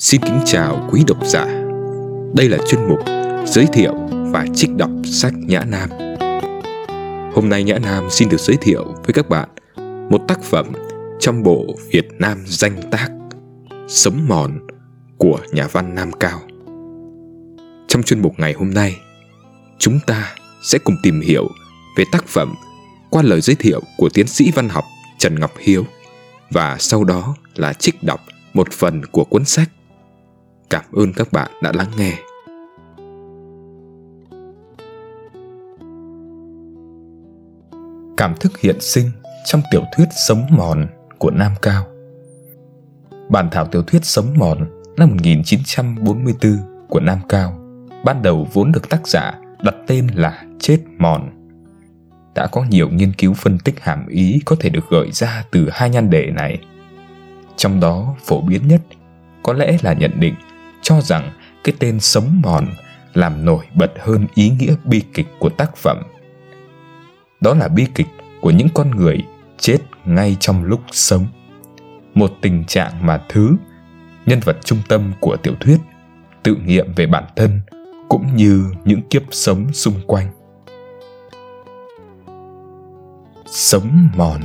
Xin kính chào quý độc giả. Đây là chuyên mục giới thiệu và trích đọc sách Nhã Nam. Hôm nay Nhã Nam xin được giới thiệu với các bạn một tác phẩm trong bộ Việt Nam danh tác Sống mòn của nhà văn Nam Cao. Trong chuyên mục ngày hôm nay, chúng ta sẽ cùng tìm hiểu về tác phẩm qua lời giới thiệu của tiến sĩ văn học Trần Ngọc Hiếu và sau đó là trích đọc một phần của cuốn sách. Cảm ơn các bạn đã lắng nghe. Cảm thức hiện sinh trong tiểu thuyết Sống mòn của Nam Cao. Bản thảo tiểu thuyết Sống mòn năm 1944 của Nam Cao ban đầu vốn được tác giả đặt tên là Chết mòn. Đã có nhiều nghiên cứu phân tích hàm ý có thể được gợi ra từ hai nhan đề này – trong đó phổ biến nhất có lẽ là nhận định cho rằng cái tên sống mòn làm nổi bật hơn ý nghĩa bi kịch của tác phẩm. Đó là bi kịch của những con người chết ngay trong lúc sống. Một tình trạng mà thứ nhân vật trung tâm của tiểu thuyết tự nghiệm về bản thân cũng như những kiếp sống xung quanh. Sống mòn,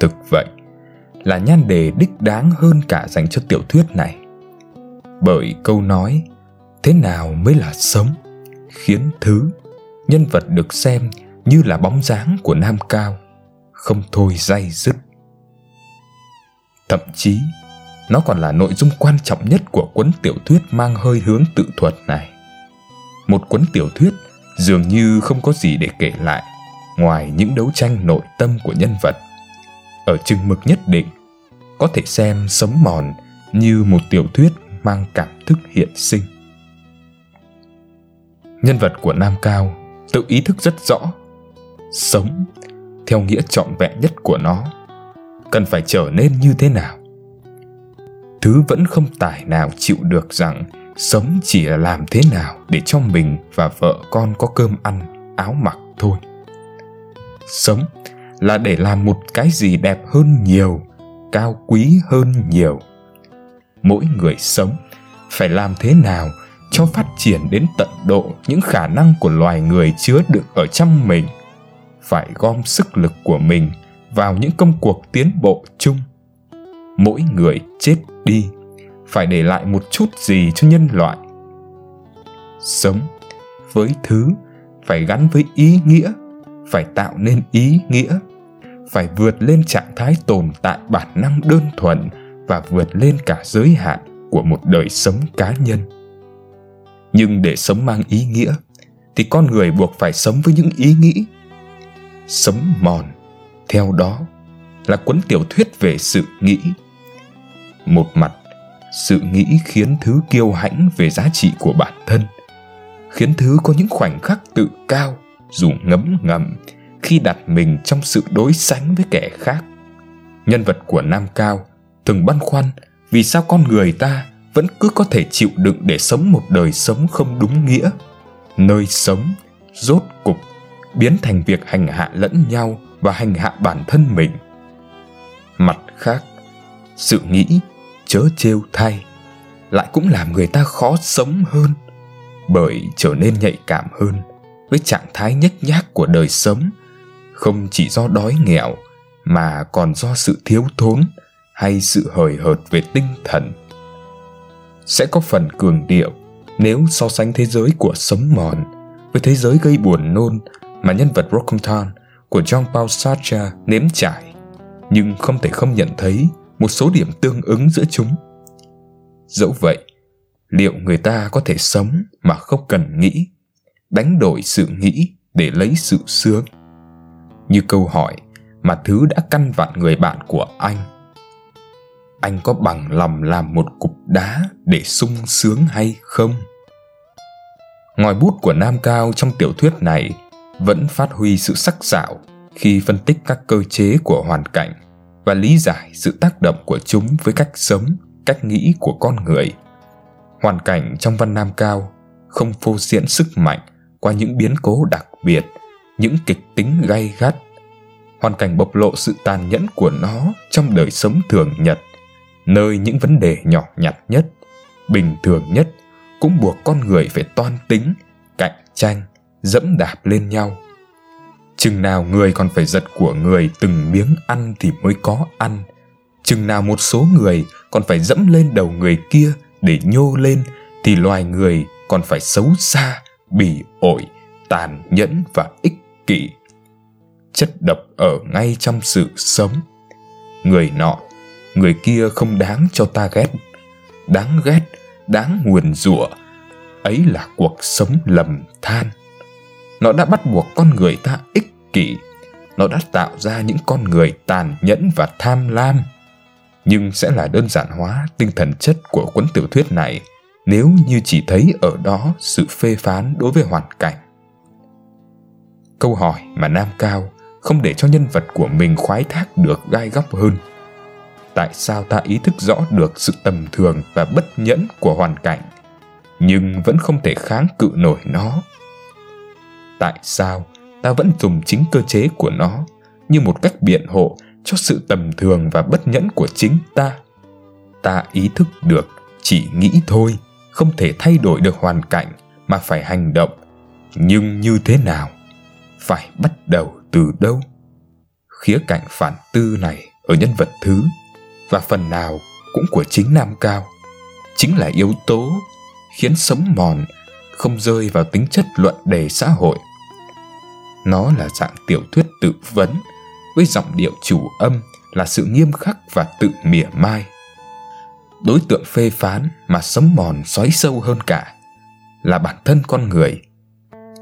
thực vậy là nhan đề đích đáng hơn cả dành cho tiểu thuyết này. Bởi câu nói, thế nào mới là sống? khiến thứ nhân vật được xem như là bóng dáng của nam cao không thôi day dứt. Thậm chí, nó còn là nội dung quan trọng nhất của cuốn tiểu thuyết mang hơi hướng tự thuật này. Một cuốn tiểu thuyết dường như không có gì để kể lại ngoài những đấu tranh nội tâm của nhân vật. Ở chừng mực nhất định, có thể xem sấm mòn như một tiểu thuyết mang cảm thức hiện sinh. Nhân vật của nam cao tự ý thức rất rõ, sống theo nghĩa trọn vẹn nhất của nó, cần phải trở nên như thế nào? Thứ vẫn không tài nào chịu được rằng sống chỉ là làm thế nào để cho mình và vợ con có cơm ăn, áo mặc thôi. Sống là để làm một cái gì đẹp hơn nhiều, cao quý hơn nhiều mỗi người sống. Phải làm thế nào cho phát triển đến tận độ những khả năng của loài người chứa được ở trong mình? Phải gom sức lực của mình vào những công cuộc tiến bộ chung. Mỗi người chết đi, phải để lại một chút gì cho nhân loại? Sống với thứ phải gắn với ý nghĩa, phải tạo nên ý nghĩa, phải vượt lên trạng thái tồn tại bản năng đơn thuần và vượt lên cả giới hạn của một đời sống cá nhân. Nhưng để sống mang ý nghĩa, thì con người buộc phải sống với những ý nghĩ. Sống mòn, theo đó là cuốn tiểu thuyết về sự nghĩ. Một mặt, sự nghĩ khiến thứ kiêu hãnh về giá trị của bản thân, khiến thứ có những khoảnh khắc tự cao, dù ngấm ngầm khi đặt mình trong sự đối sánh với kẻ khác. Nhân vật của nam cao từng băn khoăn vì sao con người ta vẫn cứ có thể chịu đựng để sống một đời sống không đúng nghĩa. Nơi sống rốt cục biến thành việc hành hạ lẫn nhau và hành hạ bản thân mình. Mặt khác, sự nghĩ, chớ trêu thay lại cũng làm người ta khó sống hơn, bởi trở nên nhạy cảm hơn với trạng thái nhếch nhác của đời sống, không chỉ do đói nghèo mà còn do sự thiếu thốn hay sự hời hợt về tinh thần. Sẽ có phần cường điệu nếu so sánh thế giới của sống mòn với thế giới gây buồn nôn mà nhân vật Brockhampton của John Paul Sartre nếm trải, nhưng không thể không nhận thấy một số điểm tương ứng giữa chúng. Dẫu vậy, liệu người ta có thể sống mà không cần nghĩ, đánh đổi sự nghĩ để lấy sự sướng? Như câu hỏi mà thứ đã căn vặn người bạn của anh anh có bằng lòng làm một cục đá để sung sướng hay không? Ngòi bút của nam cao trong tiểu thuyết này vẫn phát huy sự sắc sảo khi phân tích các cơ chế của hoàn cảnh và lý giải sự tác động của chúng với cách sống, cách nghĩ của con người. Hoàn cảnh trong văn nam cao không phô diễn sức mạnh qua những biến cố đặc biệt, những kịch tính gay gắt. Hoàn cảnh bộc lộ sự tàn nhẫn của nó trong đời sống thường nhật nơi những vấn đề nhỏ nhặt nhất bình thường nhất cũng buộc con người phải toan tính, cạnh tranh, dẫm đạp lên nhau. Chừng nào người còn phải giật của người từng miếng ăn thì mới có ăn. Chừng nào một số người còn phải dẫm lên đầu người kia để nhô lên thì loài người còn phải xấu xa, bỉ ổi, tàn nhẫn và ích kỷ. Chất độc ở ngay trong sự sống. Người nọ, người kia không đáng cho ta ghét. Đáng ghét, đáng nguyền rủa. Ấy là cuộc sống lầm than. Nó đã bắt buộc con người ta ích kỷ. Nó đã tạo ra những con người tàn nhẫn và tham lam. Nhưng sẽ là đơn giản hóa tinh thần chất của cuốn tiểu thuyết này nếu như chỉ thấy ở đó sự phê phán đối với hoàn cảnh. Câu hỏi mà nam cao không để cho nhân vật của mình khoái thác được gai góc hơn tại sao ta ý thức rõ được sự tầm thường và bất nhẫn của hoàn cảnh, nhưng vẫn không thể kháng cự nổi nó? Tại sao ta vẫn dùng chính cơ chế của nó như một cách biện hộ cho sự tầm thường và bất nhẫn của chính ta? Ta ý thức được chỉ nghĩ thôi, không thể thay đổi được hoàn cảnh mà phải hành động. Nhưng như thế nào? Phải bắt đầu từ đâu? Khía cạnh phản tư này ở nhân vật thứ và phần nào cũng của chính nam cao. Chính là yếu tố khiến sống mòn không rơi vào tính chất luận đề xã hội. Nó là dạng tiểu thuyết tự vấn với giọng điệu chủ âm là sự nghiêm khắc và tự mỉa mai. Đối tượng phê phán mà sống mòn xoáy sâu hơn cả là bản thân con người,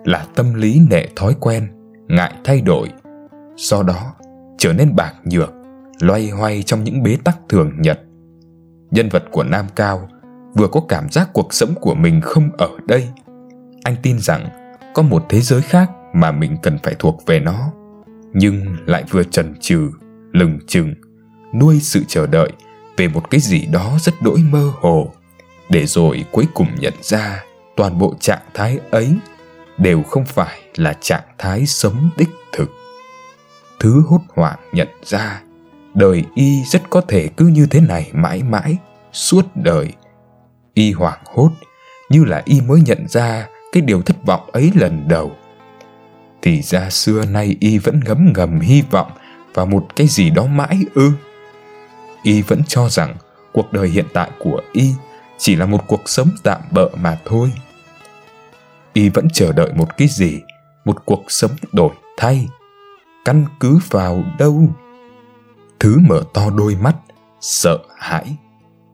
là tâm lý nệ thói quen, ngại thay đổi, do đó trở nên bạc nhược loay hoay trong những bế tắc thường nhật. Nhân vật của nam cao vừa có cảm giác cuộc sống của mình không ở đây. Anh tin rằng có một thế giới khác mà mình cần phải thuộc về nó, nhưng lại vừa chần chừ, lừng chừng, nuôi sự chờ đợi về một cái gì đó rất đỗi mơ hồ. Để rồi cuối cùng nhận ra toàn bộ trạng thái ấy đều không phải là trạng thái sống đích thực. Thứ hốt hoảng nhận ra đời y rất có thể cứ như thế này mãi mãi, suốt đời. Y hoảng hốt, như là y mới nhận ra cái điều thất vọng ấy lần đầu. Thì ra xưa nay y vẫn ngấm ngầm hy vọng vào một cái gì đó mãi ư. Y vẫn cho rằng cuộc đời hiện tại của y chỉ là một cuộc sống tạm bợ mà thôi. Y vẫn chờ đợi một cái gì, một cuộc sống đổi thay, căn cứ vào đâu? Thứ mở to đôi mắt, sợ hãi.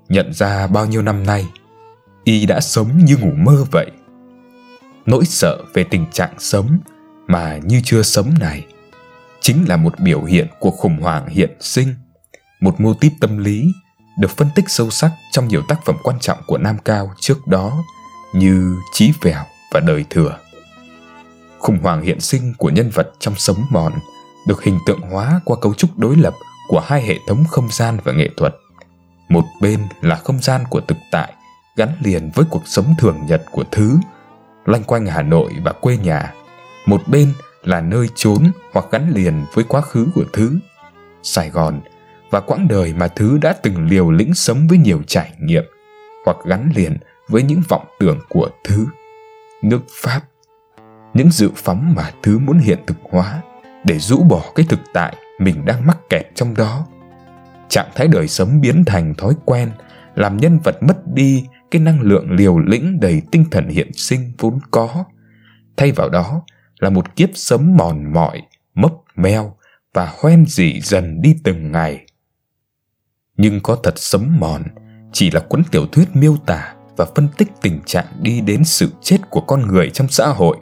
Nhận ra bao nhiêu năm nay, y đã sống như ngủ mơ vậy. Nỗi sợ về tình trạng sống mà như chưa sống này chính là một biểu hiện của khủng hoảng hiện sinh, một mô típ tâm lý được phân tích sâu sắc trong nhiều tác phẩm quan trọng của nam cao trước đó như trí vẻo và đời thừa. Khủng hoảng hiện sinh của nhân vật trong sống mòn được hình tượng hóa qua cấu trúc đối lập của hai hệ thống không gian và nghệ thuật. Một bên là không gian của thực tại, gắn liền với cuộc sống thường nhật của thứ, loanh quanh hà nội và quê nhà. Một bên là nơi trốn hoặc gắn liền với quá khứ của thứ, sài gòn, và quãng đời mà thứ đã từng liều lĩnh sống với nhiều trải nghiệm hoặc gắn liền với những vọng tưởng của thứ. Nước pháp, những dự phóng mà thứ muốn hiện thực hóa để rũ bỏ cái thực tại mình đang mắc kẹt trong đó. Trạng thái đời sống biến thành thói quen, làm nhân vật mất đi cái năng lượng liều lĩnh đầy tinh thần hiện sinh vốn có. Thay vào đó là một kiếp sống mòn mỏi, mấp meo và hoen dỉ dần đi từng ngày. Nhưng có thật sống mòn, chỉ là cuốn tiểu thuyết miêu tả và phân tích tình trạng đi đến sự chết của con người trong xã hội.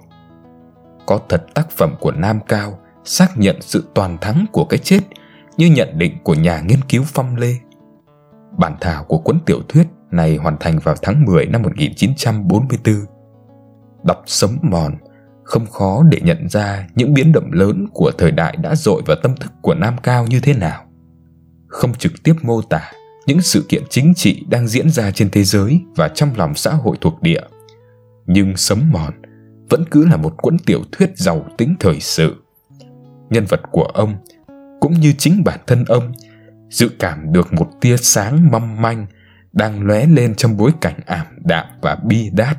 Có thật tác phẩm của nam cao xác nhận sự toàn thắng của cái chết như nhận định của nhà nghiên cứu phong lê bản thảo của cuốn tiểu thuyết này hoàn thành vào tháng 10 năm 1944. Đọc sấm mòn, không khó để nhận ra những biến động lớn của thời đại đã dội vào tâm thức của Nam Cao như thế nào. Không trực tiếp mô tả những sự kiện chính trị đang diễn ra trên thế giới và trong lòng xã hội thuộc địa. Nhưng sấm Mòn vẫn cứ là một cuốn tiểu thuyết giàu tính thời sự. Nhân vật của ông, cũng như chính bản thân ông, dự cảm được một tia sáng mong manh đang lóe lên trong bối cảnh ảm đạm và bi đát.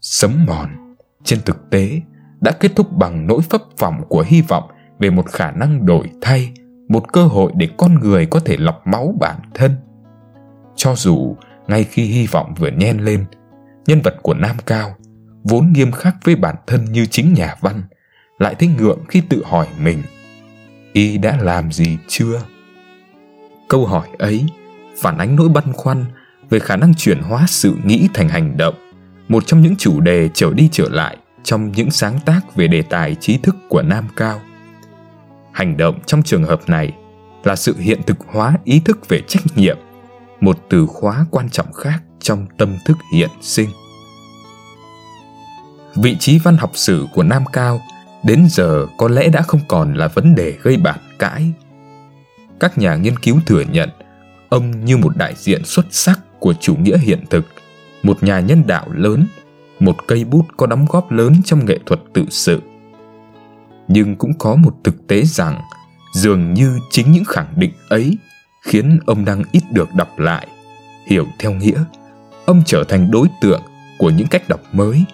Sấm mòn, trên thực tế, đã kết thúc bằng nỗi phấp phỏng của hy vọng về một khả năng đổi thay, một cơ hội để con người có thể lọc máu bản thân. Cho dù ngay khi hy vọng vừa nhen lên, nhân vật của Nam Cao, vốn nghiêm khắc với bản thân như chính nhà văn, lại thấy ngượng khi tự hỏi mình, y đã làm gì chưa? Câu hỏi ấy phản ánh nỗi băn khoăn về khả năng chuyển hóa sự nghĩ thành hành động, một trong những chủ đề trở đi trở lại trong những sáng tác về đề tài trí thức của Nam Cao. Hành động trong trường hợp này là sự hiện thực hóa ý thức về trách nhiệm, một từ khóa quan trọng khác trong tâm thức hiện sinh. Vị trí văn học sử của Nam Cao đến giờ có lẽ đã không còn là vấn đề gây bản cãi. Các nhà nghiên cứu thừa nhận ông như một đại diện xuất sắc của chủ nghĩa hiện thực, một nhà nhân đạo lớn, một cây bút có đóng góp lớn trong nghệ thuật tự sự. Nhưng cũng có một thực tế rằng dường như chính những khẳng định ấy khiến ông đang ít được đọc lại. Hiểu theo nghĩa, ông trở thành đối tượng của những cách đọc mới.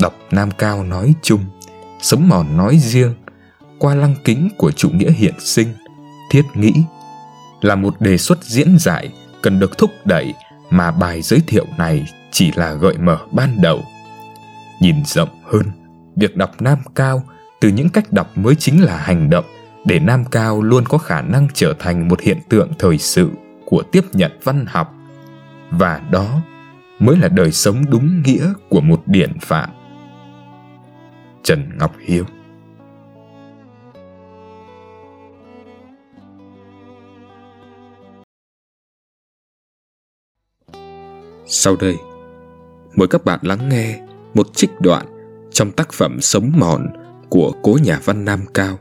Đọc Nam Cao nói chung, Sống Mòn nói riêng, qua lăng kính của chủ nghĩa hiện sinh, thiết nghĩ là một đề xuất diễn giải cần được thúc đẩy mà bài giới thiệu này chỉ là gợi mở ban đầu. Nhìn rộng hơn, việc đọc Nam Cao từ những cách đọc mới chính là hành động để Nam Cao luôn có khả năng trở thành một hiện tượng thời sự của tiếp nhận văn học. Và đó mới là đời sống đúng nghĩa của một điển phạm. Trần Ngọc Hiếu Sau đây, mời các bạn lắng nghe một trích đoạn trong tác phẩm Sống Mòn của cố nhà văn Nam Cao.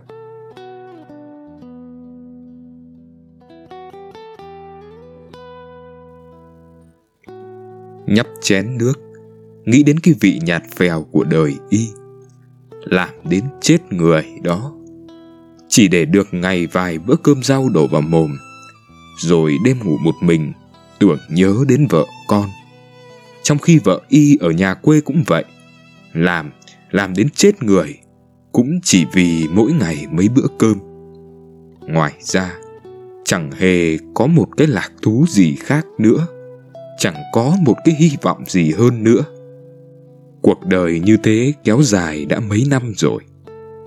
Nhấp chén nước, nghĩ đến cái vị nhạt phèo của đời y, làm đến chết người đó. Chỉ để được ngày vài bữa cơm rau đổ vào mồm, rồi đêm ngủ một mình, tưởng nhớ đến vợ con trong khi vợ y ở nhà quê cũng vậy. Làm, làm đến chết người, cũng chỉ vì mỗi ngày mấy bữa cơm. Ngoài ra, chẳng hề có một cái lạc thú gì khác nữa, chẳng có một cái hy vọng gì hơn nữa. Cuộc đời như thế kéo dài đã mấy năm rồi.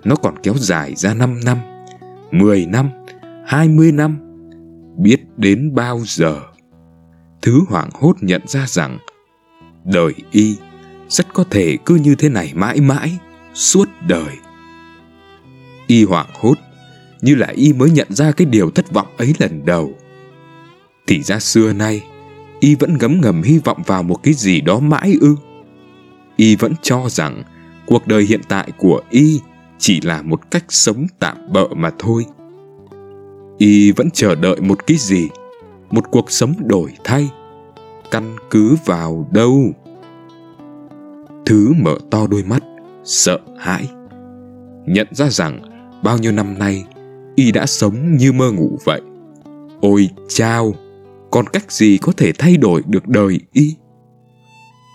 Nó còn kéo dài ra 5 năm, 10 năm, 20 năm. Biết đến bao giờ. Thứ hoảng hốt nhận ra rằng đời y rất có thể cứ như thế này mãi mãi suốt đời y hoảng hốt như là y mới nhận ra cái điều thất vọng ấy lần đầu thì ra xưa nay y vẫn ngấm ngầm hy vọng vào một cái gì đó mãi ư y vẫn cho rằng cuộc đời hiện tại của y chỉ là một cách sống tạm bợ mà thôi. Y vẫn chờ đợi một cái gì? Một cuộc sống đổi thay, căn cứ vào đâu? Thứ mở to đôi mắt, sợ hãi. Nhận ra rằng bao nhiêu năm nay, y đã sống như mơ ngủ vậy. Ôi chao, còn cách gì có thể thay đổi được đời y?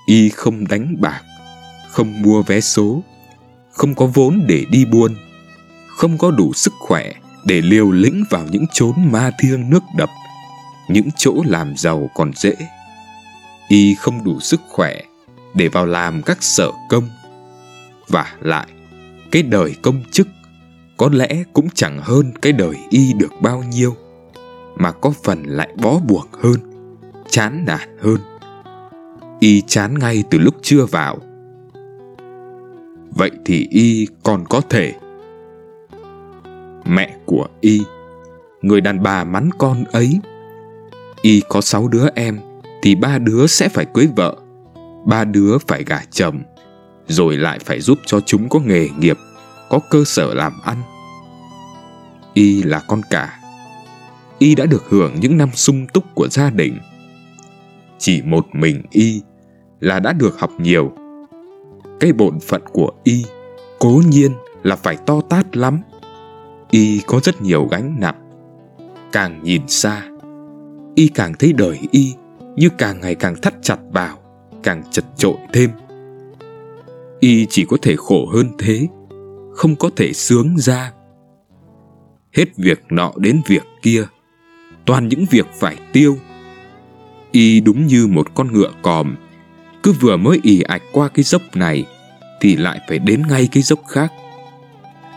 Y không đánh bạc không mua vé số, không có vốn để đi buôn, không có đủ sức khỏe để liều lĩnh vào những chốn ma thiêng nước đập, những chỗ làm giàu còn dễ. Y không đủ sức khỏe để vào làm các sở công. Và lại, cái đời công chức có lẽ cũng chẳng hơn cái đời y được bao nhiêu, mà có phần lại bó buộc hơn, chán nản hơn. Y chán ngay từ lúc chưa vào vậy thì y còn có thể. Mẹ của y, người đàn bà mắn con ấy, y có sáu đứa em, thì ba đứa sẽ phải cưới vợ, ba đứa phải gả chồng, rồi lại phải giúp cho chúng có nghề nghiệp, có cơ sở làm ăn. Y là con cả. Y đã được hưởng những năm sung túc của gia đình. Chỉ một mình y là đã được học nhiều cái bổn phận của y cố nhiên là phải to tát lắm. Y có rất nhiều gánh nặng. Càng nhìn xa, Y càng thấy đời Y như càng ngày càng thắt chặt vào, Càng chật trội thêm. Y chỉ có thể khổ hơn thế, Không có thể sướng ra. Hết việc nọ đến việc kia, Toàn những việc phải tiêu. Y đúng như một con ngựa còm cứ vừa mới ì ạch qua cái dốc này, Thì lại phải đến ngay cái dốc khác.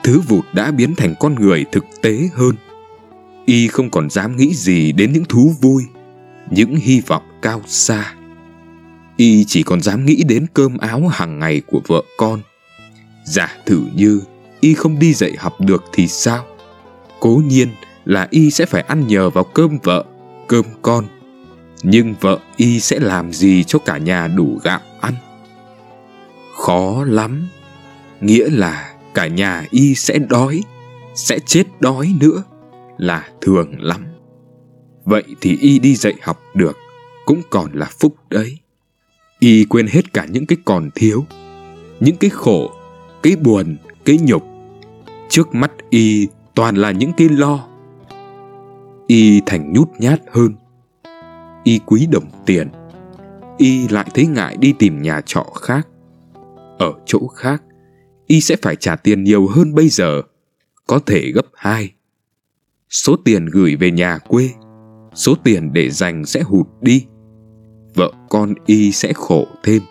Thứ vụt đã biến thành con người thực tế hơn. Y không còn dám nghĩ gì đến những thú vui, Những hy vọng cao xa. Y chỉ còn dám nghĩ đến cơm áo hàng ngày của vợ con. Giả thử như Y không đi dạy học được thì sao? Cố nhiên là Y sẽ phải ăn nhờ vào cơm vợ, Cơm con. Nhưng vợ Y sẽ làm gì cho cả nhà đủ gạo ăn? Khó lắm. Nghĩa là cả nhà Y sẽ đói, Sẽ chết đói nữa Là thường lắm. Vậy thì Y đi dạy học được, Cũng còn là phúc đấy. Y quên hết cả những cái còn thiếu, Những cái khổ, Cái buồn, Cái nhục. Trước mắt Y toàn là những cái lo. Y thành nhút nhát hơn. Y quý đồng tiền. Y lại thấy ngại đi tìm nhà trọ khác. Ở chỗ khác, Y sẽ phải trả tiền nhiều hơn bây giờ, Có thể gấp hai. Số tiền gửi về nhà quê, Số tiền để dành sẽ hụt đi. Vợ con y sẽ khổ thêm.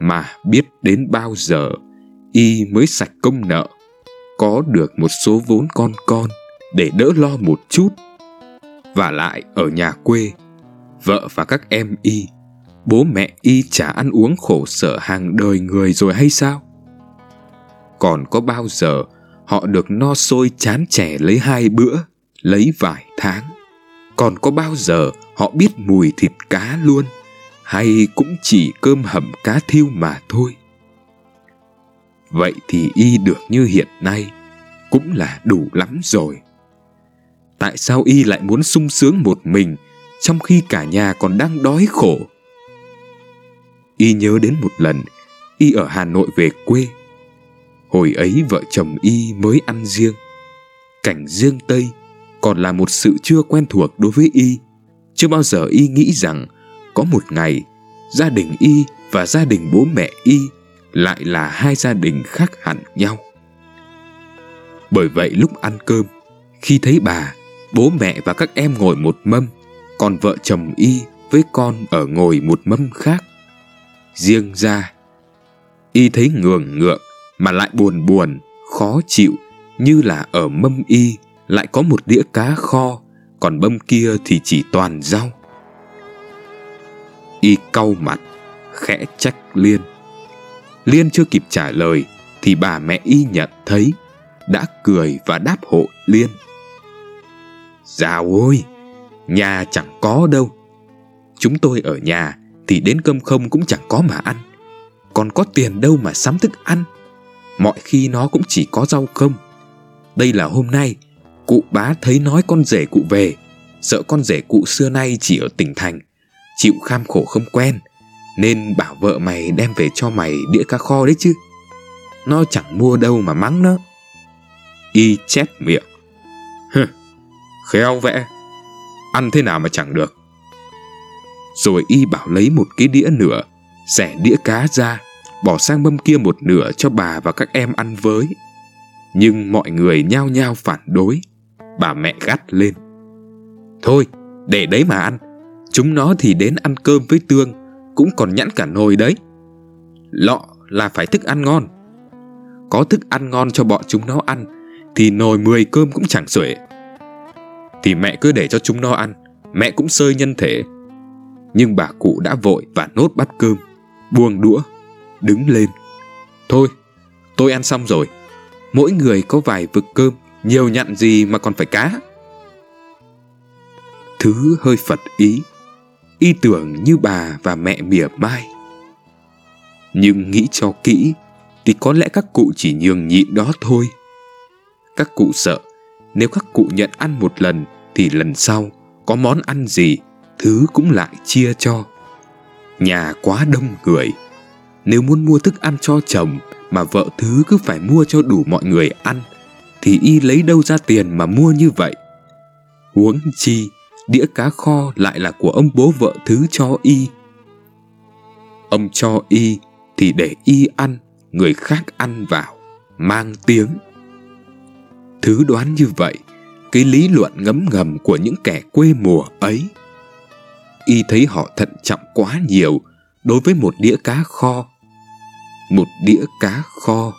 Mà biết đến bao giờ, y mới sạch công nợ. Có được một số vốn con con để đỡ lo một chút. Và lại ở nhà quê vợ và các em y. Bố mẹ y chả ăn uống khổ sở hàng đời người rồi hay sao? Còn có bao giờ họ được no sôi chán trẻ lấy hai bữa, lấy vài tháng? Còn có bao giờ họ biết mùi thịt cá luôn, hay cũng chỉ cơm hầm cá thiêu mà thôi? Vậy thì y được như hiện nay, cũng là đủ lắm rồi. Tại sao y lại muốn sung sướng một mình trong khi cả nhà còn đang đói khổ. Y nhớ đến một lần, y ở hà nội về quê. Hồi ấy vợ chồng y mới ăn riêng. Cảnh riêng tây còn là một sự chưa quen thuộc đối với y. Chưa bao giờ y nghĩ rằng có một ngày, gia đình y và gia đình bố mẹ y lại là hai gia đình khác hẳn nhau. Bởi vậy lúc ăn cơm, khi thấy bà, bố mẹ và các em ngồi một mâm còn vợ chồng y với con ở ngồi một mâm khác. Riêng ra, y thấy ngường ngượng mà lại buồn buồn, khó chịu, như là ở mâm y lại có một đĩa cá kho, còn mâm kia thì chỉ toàn rau. Y cau mặt, khẽ trách liên. Liên chưa kịp trả lời thì bà mẹ y nhận thấy, đã cười và đáp hộ liên. Dào ôi nhà chẳng có đâu. Chúng tôi ở nhà thì đến cơm không cũng chẳng có mà ăn. Còn có tiền đâu mà sắm thức ăn. Mọi khi nó cũng chỉ có rau không. Đây là hôm nay, cụ bá thấy nói con rể cụ về. Sợ con rể cụ xưa nay chỉ ở tỉnh thành, chịu kham khổ không quen, nên bảo vợ mày đem về cho mày đĩa cá kho đấy chứ. Nó chẳng mua đâu mà mắng nó. Y chép miệng. Hừ, khéo vẽ ăn thế nào mà chẳng được. Rồi y bảo lấy một cái đĩa nửa, xẻ đĩa cá ra, bỏ sang mâm kia một nửa cho bà và các em ăn với. Nhưng mọi người nhao nhao phản đối, bà mẹ gắt lên. Thôi, để đấy mà ăn, Chúng nó thì đến ăn cơm với tương, Cũng còn nhẵn cả nồi đấy. Lọ là phải thức ăn ngon. Có thức ăn ngon cho bọn chúng nó ăn, Thì nồi 10 cơm cũng chẳng xuể. Thì mẹ cứ để cho chúng nó ăn. Mẹ cũng sơi nhân thể. Nhưng bà cụ đã vội và nốt bát cơm, Buông đũa, Đứng lên. Thôi, tôi ăn xong rồi. Mỗi người có vài vực cơm, Nhiều nhặn gì mà còn phải cá. Thứ hơi phật ý. Y tưởng như bà và mẹ mỉa mai. Nhưng nghĩ cho kỹ, thì có lẽ các cụ chỉ nhường nhịn đó thôi. Các cụ sợ, nếu các cụ nhận ăn một lần thì lần sau có món ăn gì thứ cũng lại chia cho nhà quá đông người nếu muốn mua thức ăn cho chồng mà vợ thứ cứ phải mua cho đủ mọi người ăn thì y lấy đâu ra tiền mà mua như vậy huống chi đĩa cá kho lại là của ông bố vợ Thứ cho y. Ông cho y thì để y ăn, người khác ăn vào, mang tiếng. Thứ đoán như vậy, cái lý luận ngấm ngầm của những kẻ quê mùa ấy. Y thấy họ thận trọng quá nhiều đối với một đĩa cá kho. Một đĩa cá kho,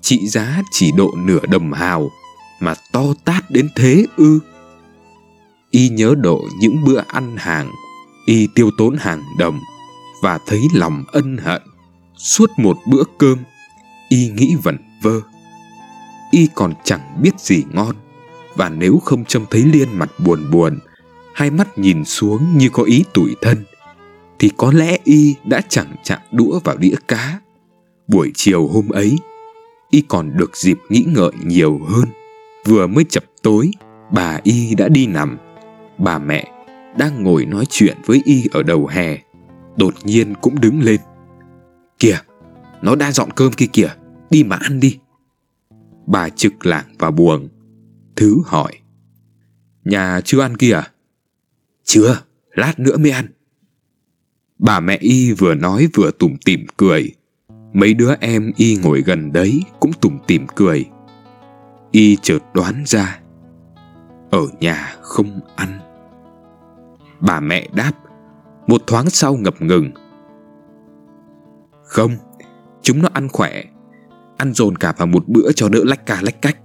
trị giá chỉ độ nửa đồng hào, mà to tát đến thế ư. Y nhớ độ những bữa ăn hàng, Y tiêu tốn hàng đồng, và thấy lòng ân hận. Suốt một bữa cơm, Y nghĩ vẩn vơ. Y còn chẳng biết gì ngon, và nếu không trông thấy Liên mặt buồn buồn, hai mắt nhìn xuống như có ý tủi thân, thì có lẽ Y đã chẳng chạm đũa vào đĩa cá. Buổi chiều hôm ấy, Y còn được dịp nghĩ ngợi nhiều hơn. Vừa mới chập tối, bà Y đã đi nằm. Bà mẹ đang ngồi nói chuyện với Y ở đầu hè, đột nhiên cũng đứng lên. Kìa, nó đã dọn cơm kia kìa, đi mà ăn đi. Bà trực lảng vào buồng, Thứ hỏi. Nhà chưa ăn kìa? À? Chưa, lát nữa mới ăn. Bà mẹ Y vừa nói vừa tủm tỉm cười. Mấy đứa em Y ngồi gần đấy cũng tủm tỉm cười. Y chợt đoán ra Ở nhà không ăn Bà mẹ đáp Một thoáng sau ngập ngừng Không Chúng nó ăn khỏe Ăn dồn cả vào một bữa cho đỡ lách ca lách cách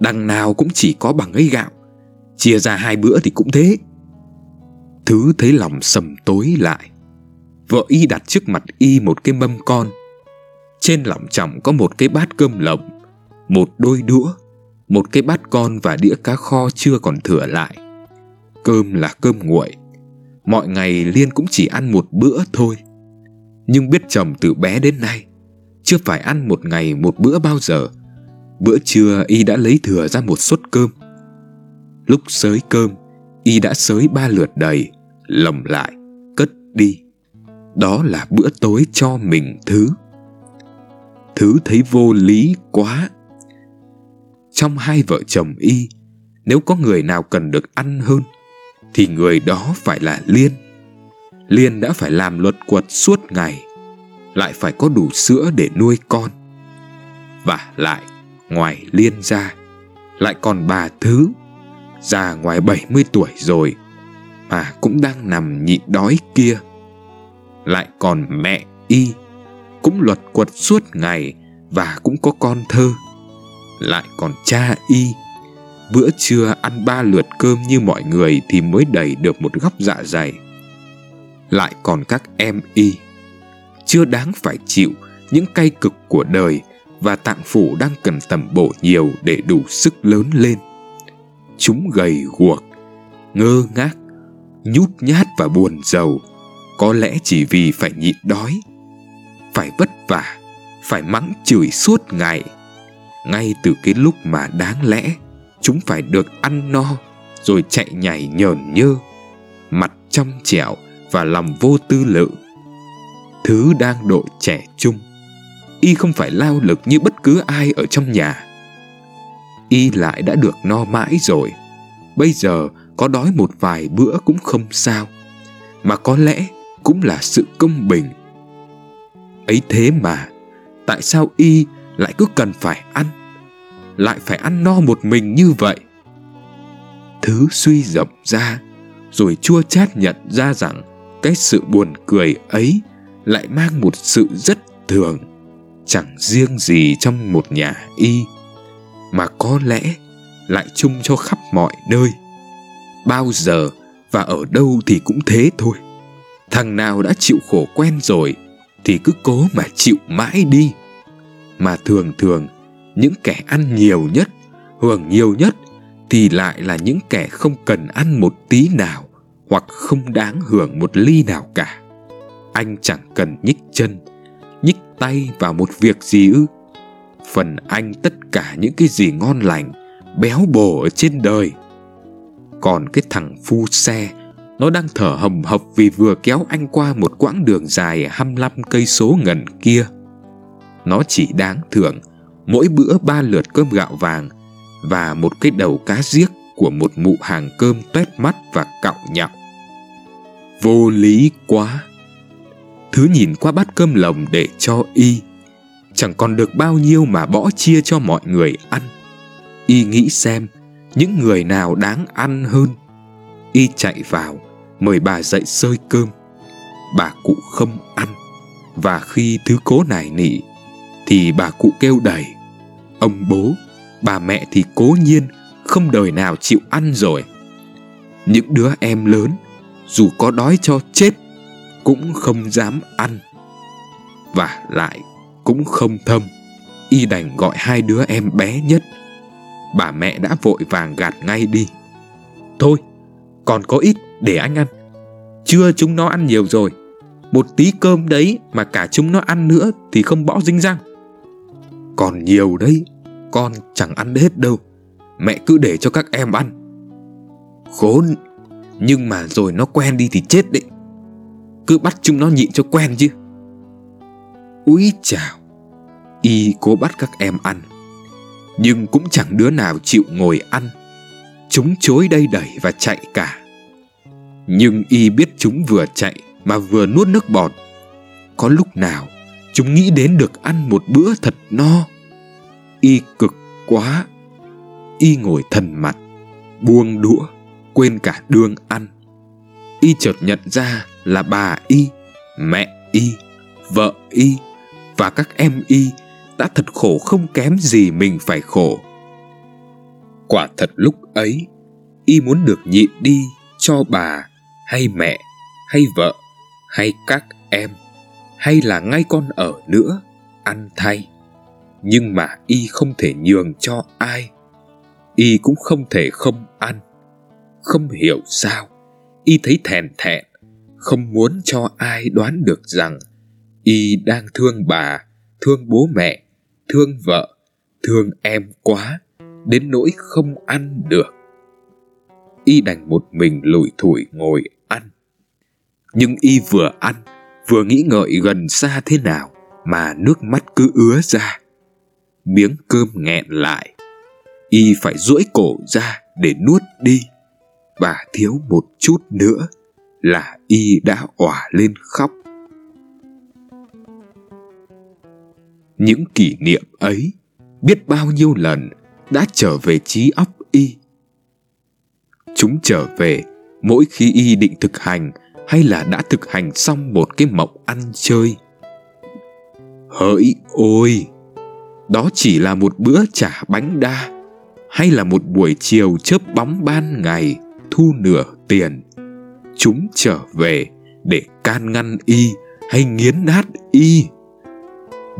Đằng nào cũng chỉ có bằng ấy gạo. Chia ra hai bữa thì cũng thế. Thứ thấy lòng sầm tối lại. Vợ y đặt trước mặt y một cái mâm con. Trên lòng trọng có một cái bát cơm lộng Một đôi đũa, Một cái bát con và đĩa cá kho chưa còn thừa lại. Cơm là cơm nguội. Mọi ngày Liên cũng chỉ ăn một bữa thôi. Nhưng biết chồng từ bé đến nay, Chưa phải ăn một ngày một bữa bao giờ. Bữa trưa y đã lấy thừa ra một suất cơm. Lúc sới cơm, Y đã sới ba lượt đầy, lầm lại, Cất đi. Đó là bữa tối cho mình Thứ. Thứ thấy vô lý quá. Trong hai vợ chồng Y, Nếu có người nào cần được ăn hơn, Thì người đó phải là Liên. Liên đã phải làm luật quật suốt ngày, Lại phải có đủ sữa để nuôi con. Và lại ngoài Liên ra Lại còn bà Thứ, Già ngoài 70 tuổi rồi, Mà cũng đang nằm nhịn đói kia. Lại còn mẹ y, Cũng luật quật suốt ngày Và cũng có con thơ. Lại còn cha y, Bữa trưa ăn ba lượt cơm như mọi người Thì mới đầy được một góc dạ dày. Lại còn các em y, Chưa đáng phải chịu Những cay cực của đời và tạng phủ đang cần tầm bổ nhiều để đủ sức lớn lên. Chúng gầy guộc, ngơ ngác, nhút nhát và buồn giàu, có lẽ chỉ vì phải nhịn đói, phải vất vả, phải mắng chửi suốt ngày. Ngay từ cái lúc mà đáng lẽ chúng phải được ăn no rồi chạy nhảy nhờn nhơ, mặt trong trẻo và lòng vô tư lự. Thứ đang độ trẻ trung y không phải lao lực như bất cứ ai ở trong nhà. Y lại đã được no mãi rồi. Bây giờ có đói một vài bữa cũng không sao, mà có lẽ cũng là sự công bình. Ấy thế mà, tại sao y lại cứ cần phải ăn, lại phải ăn no một mình như vậy? Thứ suy rộng ra, rồi chua chát nhận ra rằng cái sự buồn cười ấy lại mang một sự rất thường chẳng riêng gì trong một nhà y, mà có lẽ lại chung cho khắp mọi nơi. Bao giờ và ở đâu thì cũng thế thôi. Thằng nào đã chịu khổ quen rồi thì cứ cố mà chịu mãi đi. Mà thường thường, những kẻ ăn nhiều nhất, hưởng nhiều nhất thì lại là những kẻ không cần ăn một tí nào hoặc không đáng hưởng một ly nào cả. Anh chẳng cần nhích chân nhích tay vào một việc gì ư phần anh tất cả những cái gì ngon lành, béo bổ ở trên đời còn cái thằng phu xe, nó đang thở hầm hập vì vừa kéo anh qua một quãng đường dài 25 cây số ngần kia. Nó chỉ đáng thưởng mỗi bữa ba lượt cơm gạo vàng và một cái đầu cá giếc của một mụ hàng cơm tuét mắt và cạo nhạo. Vô lý quá! Thứ nhìn qua bát cơm lồng để cho y, chẳng còn được bao nhiêu mà bỏ chia cho mọi người ăn. Y nghĩ xem, những người nào đáng ăn hơn. Y chạy vào, mời bà dậy sơi cơm. Bà cụ không ăn, và khi thứ cố nài nỉ, thì bà cụ kêu đầy. Ông bố, bà mẹ thì cố nhiên không đời nào chịu ăn rồi. Những đứa em lớn, dù có đói cho chết, cũng không dám ăn. Và lại cũng không thâm, y đành gọi hai đứa em bé nhất. Bà mẹ đã vội vàng gạt ngay đi. Thôi, còn có ít để anh ăn. Chưa chúng nó ăn nhiều rồi. Một tí cơm đấy mà cả chúng nó ăn nữa thì không bỏ dinh răng. Còn nhiều đấy, con chẳng ăn hết đâu. Mẹ cứ để cho các em ăn. Khốn, nhưng mà rồi nó quen đi thì chết đấy. Cứ bắt chúng nó nhịn cho quen chứ. Úi chào, y cố bắt các em ăn. Nhưng cũng chẳng đứa nào chịu ngồi ăn. Chúng chối đây đẩy và chạy cả. Nhưng y biết chúng vừa chạy Mà vừa nuốt nước bọt. Có lúc nào Chúng nghĩ đến được ăn một bữa thật no. Y cực quá. Y ngồi thần mặt Buông đũa Quên cả đương ăn. Y chợt nhận ra là bà Y, Mẹ Y, Vợ Y Và các em Y đã thật khổ không kém gì mình phải khổ. Quả thật lúc ấy, y muốn được nhịn đi cho bà hay mẹ hay vợ hay các em hay là ngay con ở nữa ăn thay. Nhưng mà y không thể nhường cho ai. Y cũng không thể không ăn. Không hiểu sao, y thấy thèn thẹn không muốn cho ai đoán được rằng y đang thương bà, thương bố mẹ, thương vợ, thương em quá, đến nỗi không ăn được. Y đành một mình lủi thủi ngồi ăn. Nhưng y vừa ăn, vừa nghĩ ngợi gần xa thế nào mà nước mắt cứ ứa ra. Miếng cơm nghẹn lại. Y phải duỗi cổ ra để nuốt đi. Và thiếu một chút nữa là y đã òa lên khóc. Những kỷ niệm ấy biết bao nhiêu lần đã trở về trí óc y. Chúng trở về mỗi khi y định thực hành hay là đã thực hành xong một cái mộng ăn chơi. Hỡi ôi, đó chỉ là một bữa chả bánh đa hay là một buổi chiều chớp bóng ban ngày thu nửa tiền chúng trở về để can ngăn y hay nghiến nát y.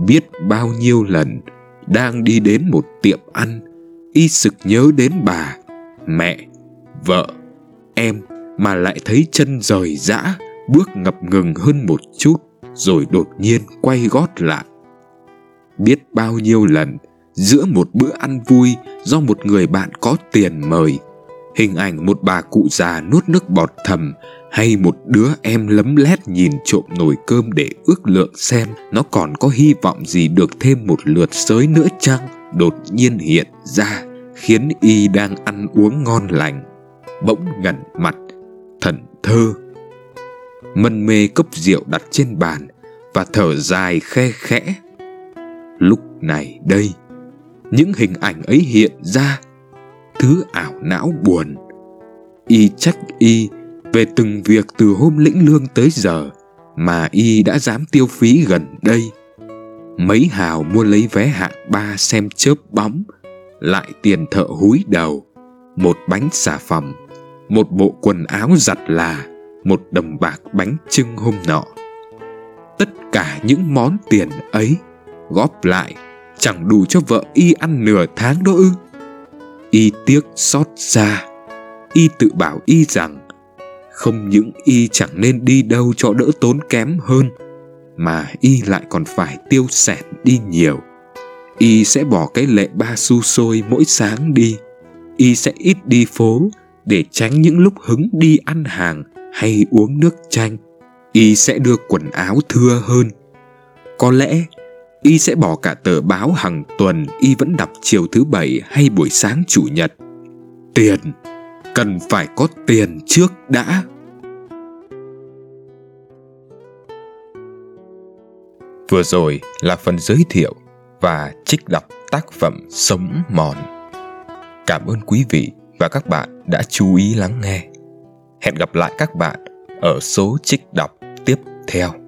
Biết bao nhiêu lần đang đi đến một tiệm ăn, y sực nhớ đến bà, mẹ, vợ, em mà lại thấy chân rời rã, bước ngập ngừng hơn một chút rồi đột nhiên quay gót lại. Biết bao nhiêu lần giữa một bữa ăn vui do một người bạn có tiền mời hình ảnh một bà cụ già nuốt nước bọt thầm hay một đứa em lấm lét nhìn trộm nồi cơm để ước lượng xem nó còn có hy vọng gì được thêm một lượt sới nữa chăng, đột nhiên hiện ra, khiến y đang ăn uống ngon lành, bỗng ngẩn mặt thần thơ. Mân mê cốc rượu đặt trên bàn và thở dài khe khẽ. Lúc này đây, những hình ảnh ấy hiện ra thứ ảo não buồn. Y trách y về từng việc từ hôm lĩnh lương tới giờ mà y đã dám tiêu phí gần đây. Mấy hào mua lấy vé hạng ba xem chớp bóng, lại tiền thợ húi đầu, một bánh xà phòng một bộ quần áo giặt là, một đồng bạc bánh trưng hôm nọ. Tất cả những món tiền ấy góp lại chẳng đủ cho vợ y ăn nửa tháng đó ư y tiếc xót xa. Y tự bảo y rằng, không những y chẳng nên đi đâu cho đỡ tốn kém hơn, mà y lại còn phải tiêu xẻn đi nhiều. Y sẽ bỏ cái lệ ba xu xôi mỗi sáng đi. Y sẽ ít đi phố để tránh những lúc hứng đi ăn hàng hay uống nước chanh. Y sẽ đưa quần áo thưa hơn. Có lẽ y sẽ bỏ cả tờ báo hàng tuần, y vẫn đọc chiều thứ bảy hay buổi sáng chủ nhật tiền, cần phải có tiền trước đã Vừa rồi là phần giới thiệu và trích đọc tác phẩm Sống Mòn. Cảm ơn quý vị và các bạn đã chú ý lắng nghe. Hẹn gặp lại các bạn ở số trích đọc tiếp theo.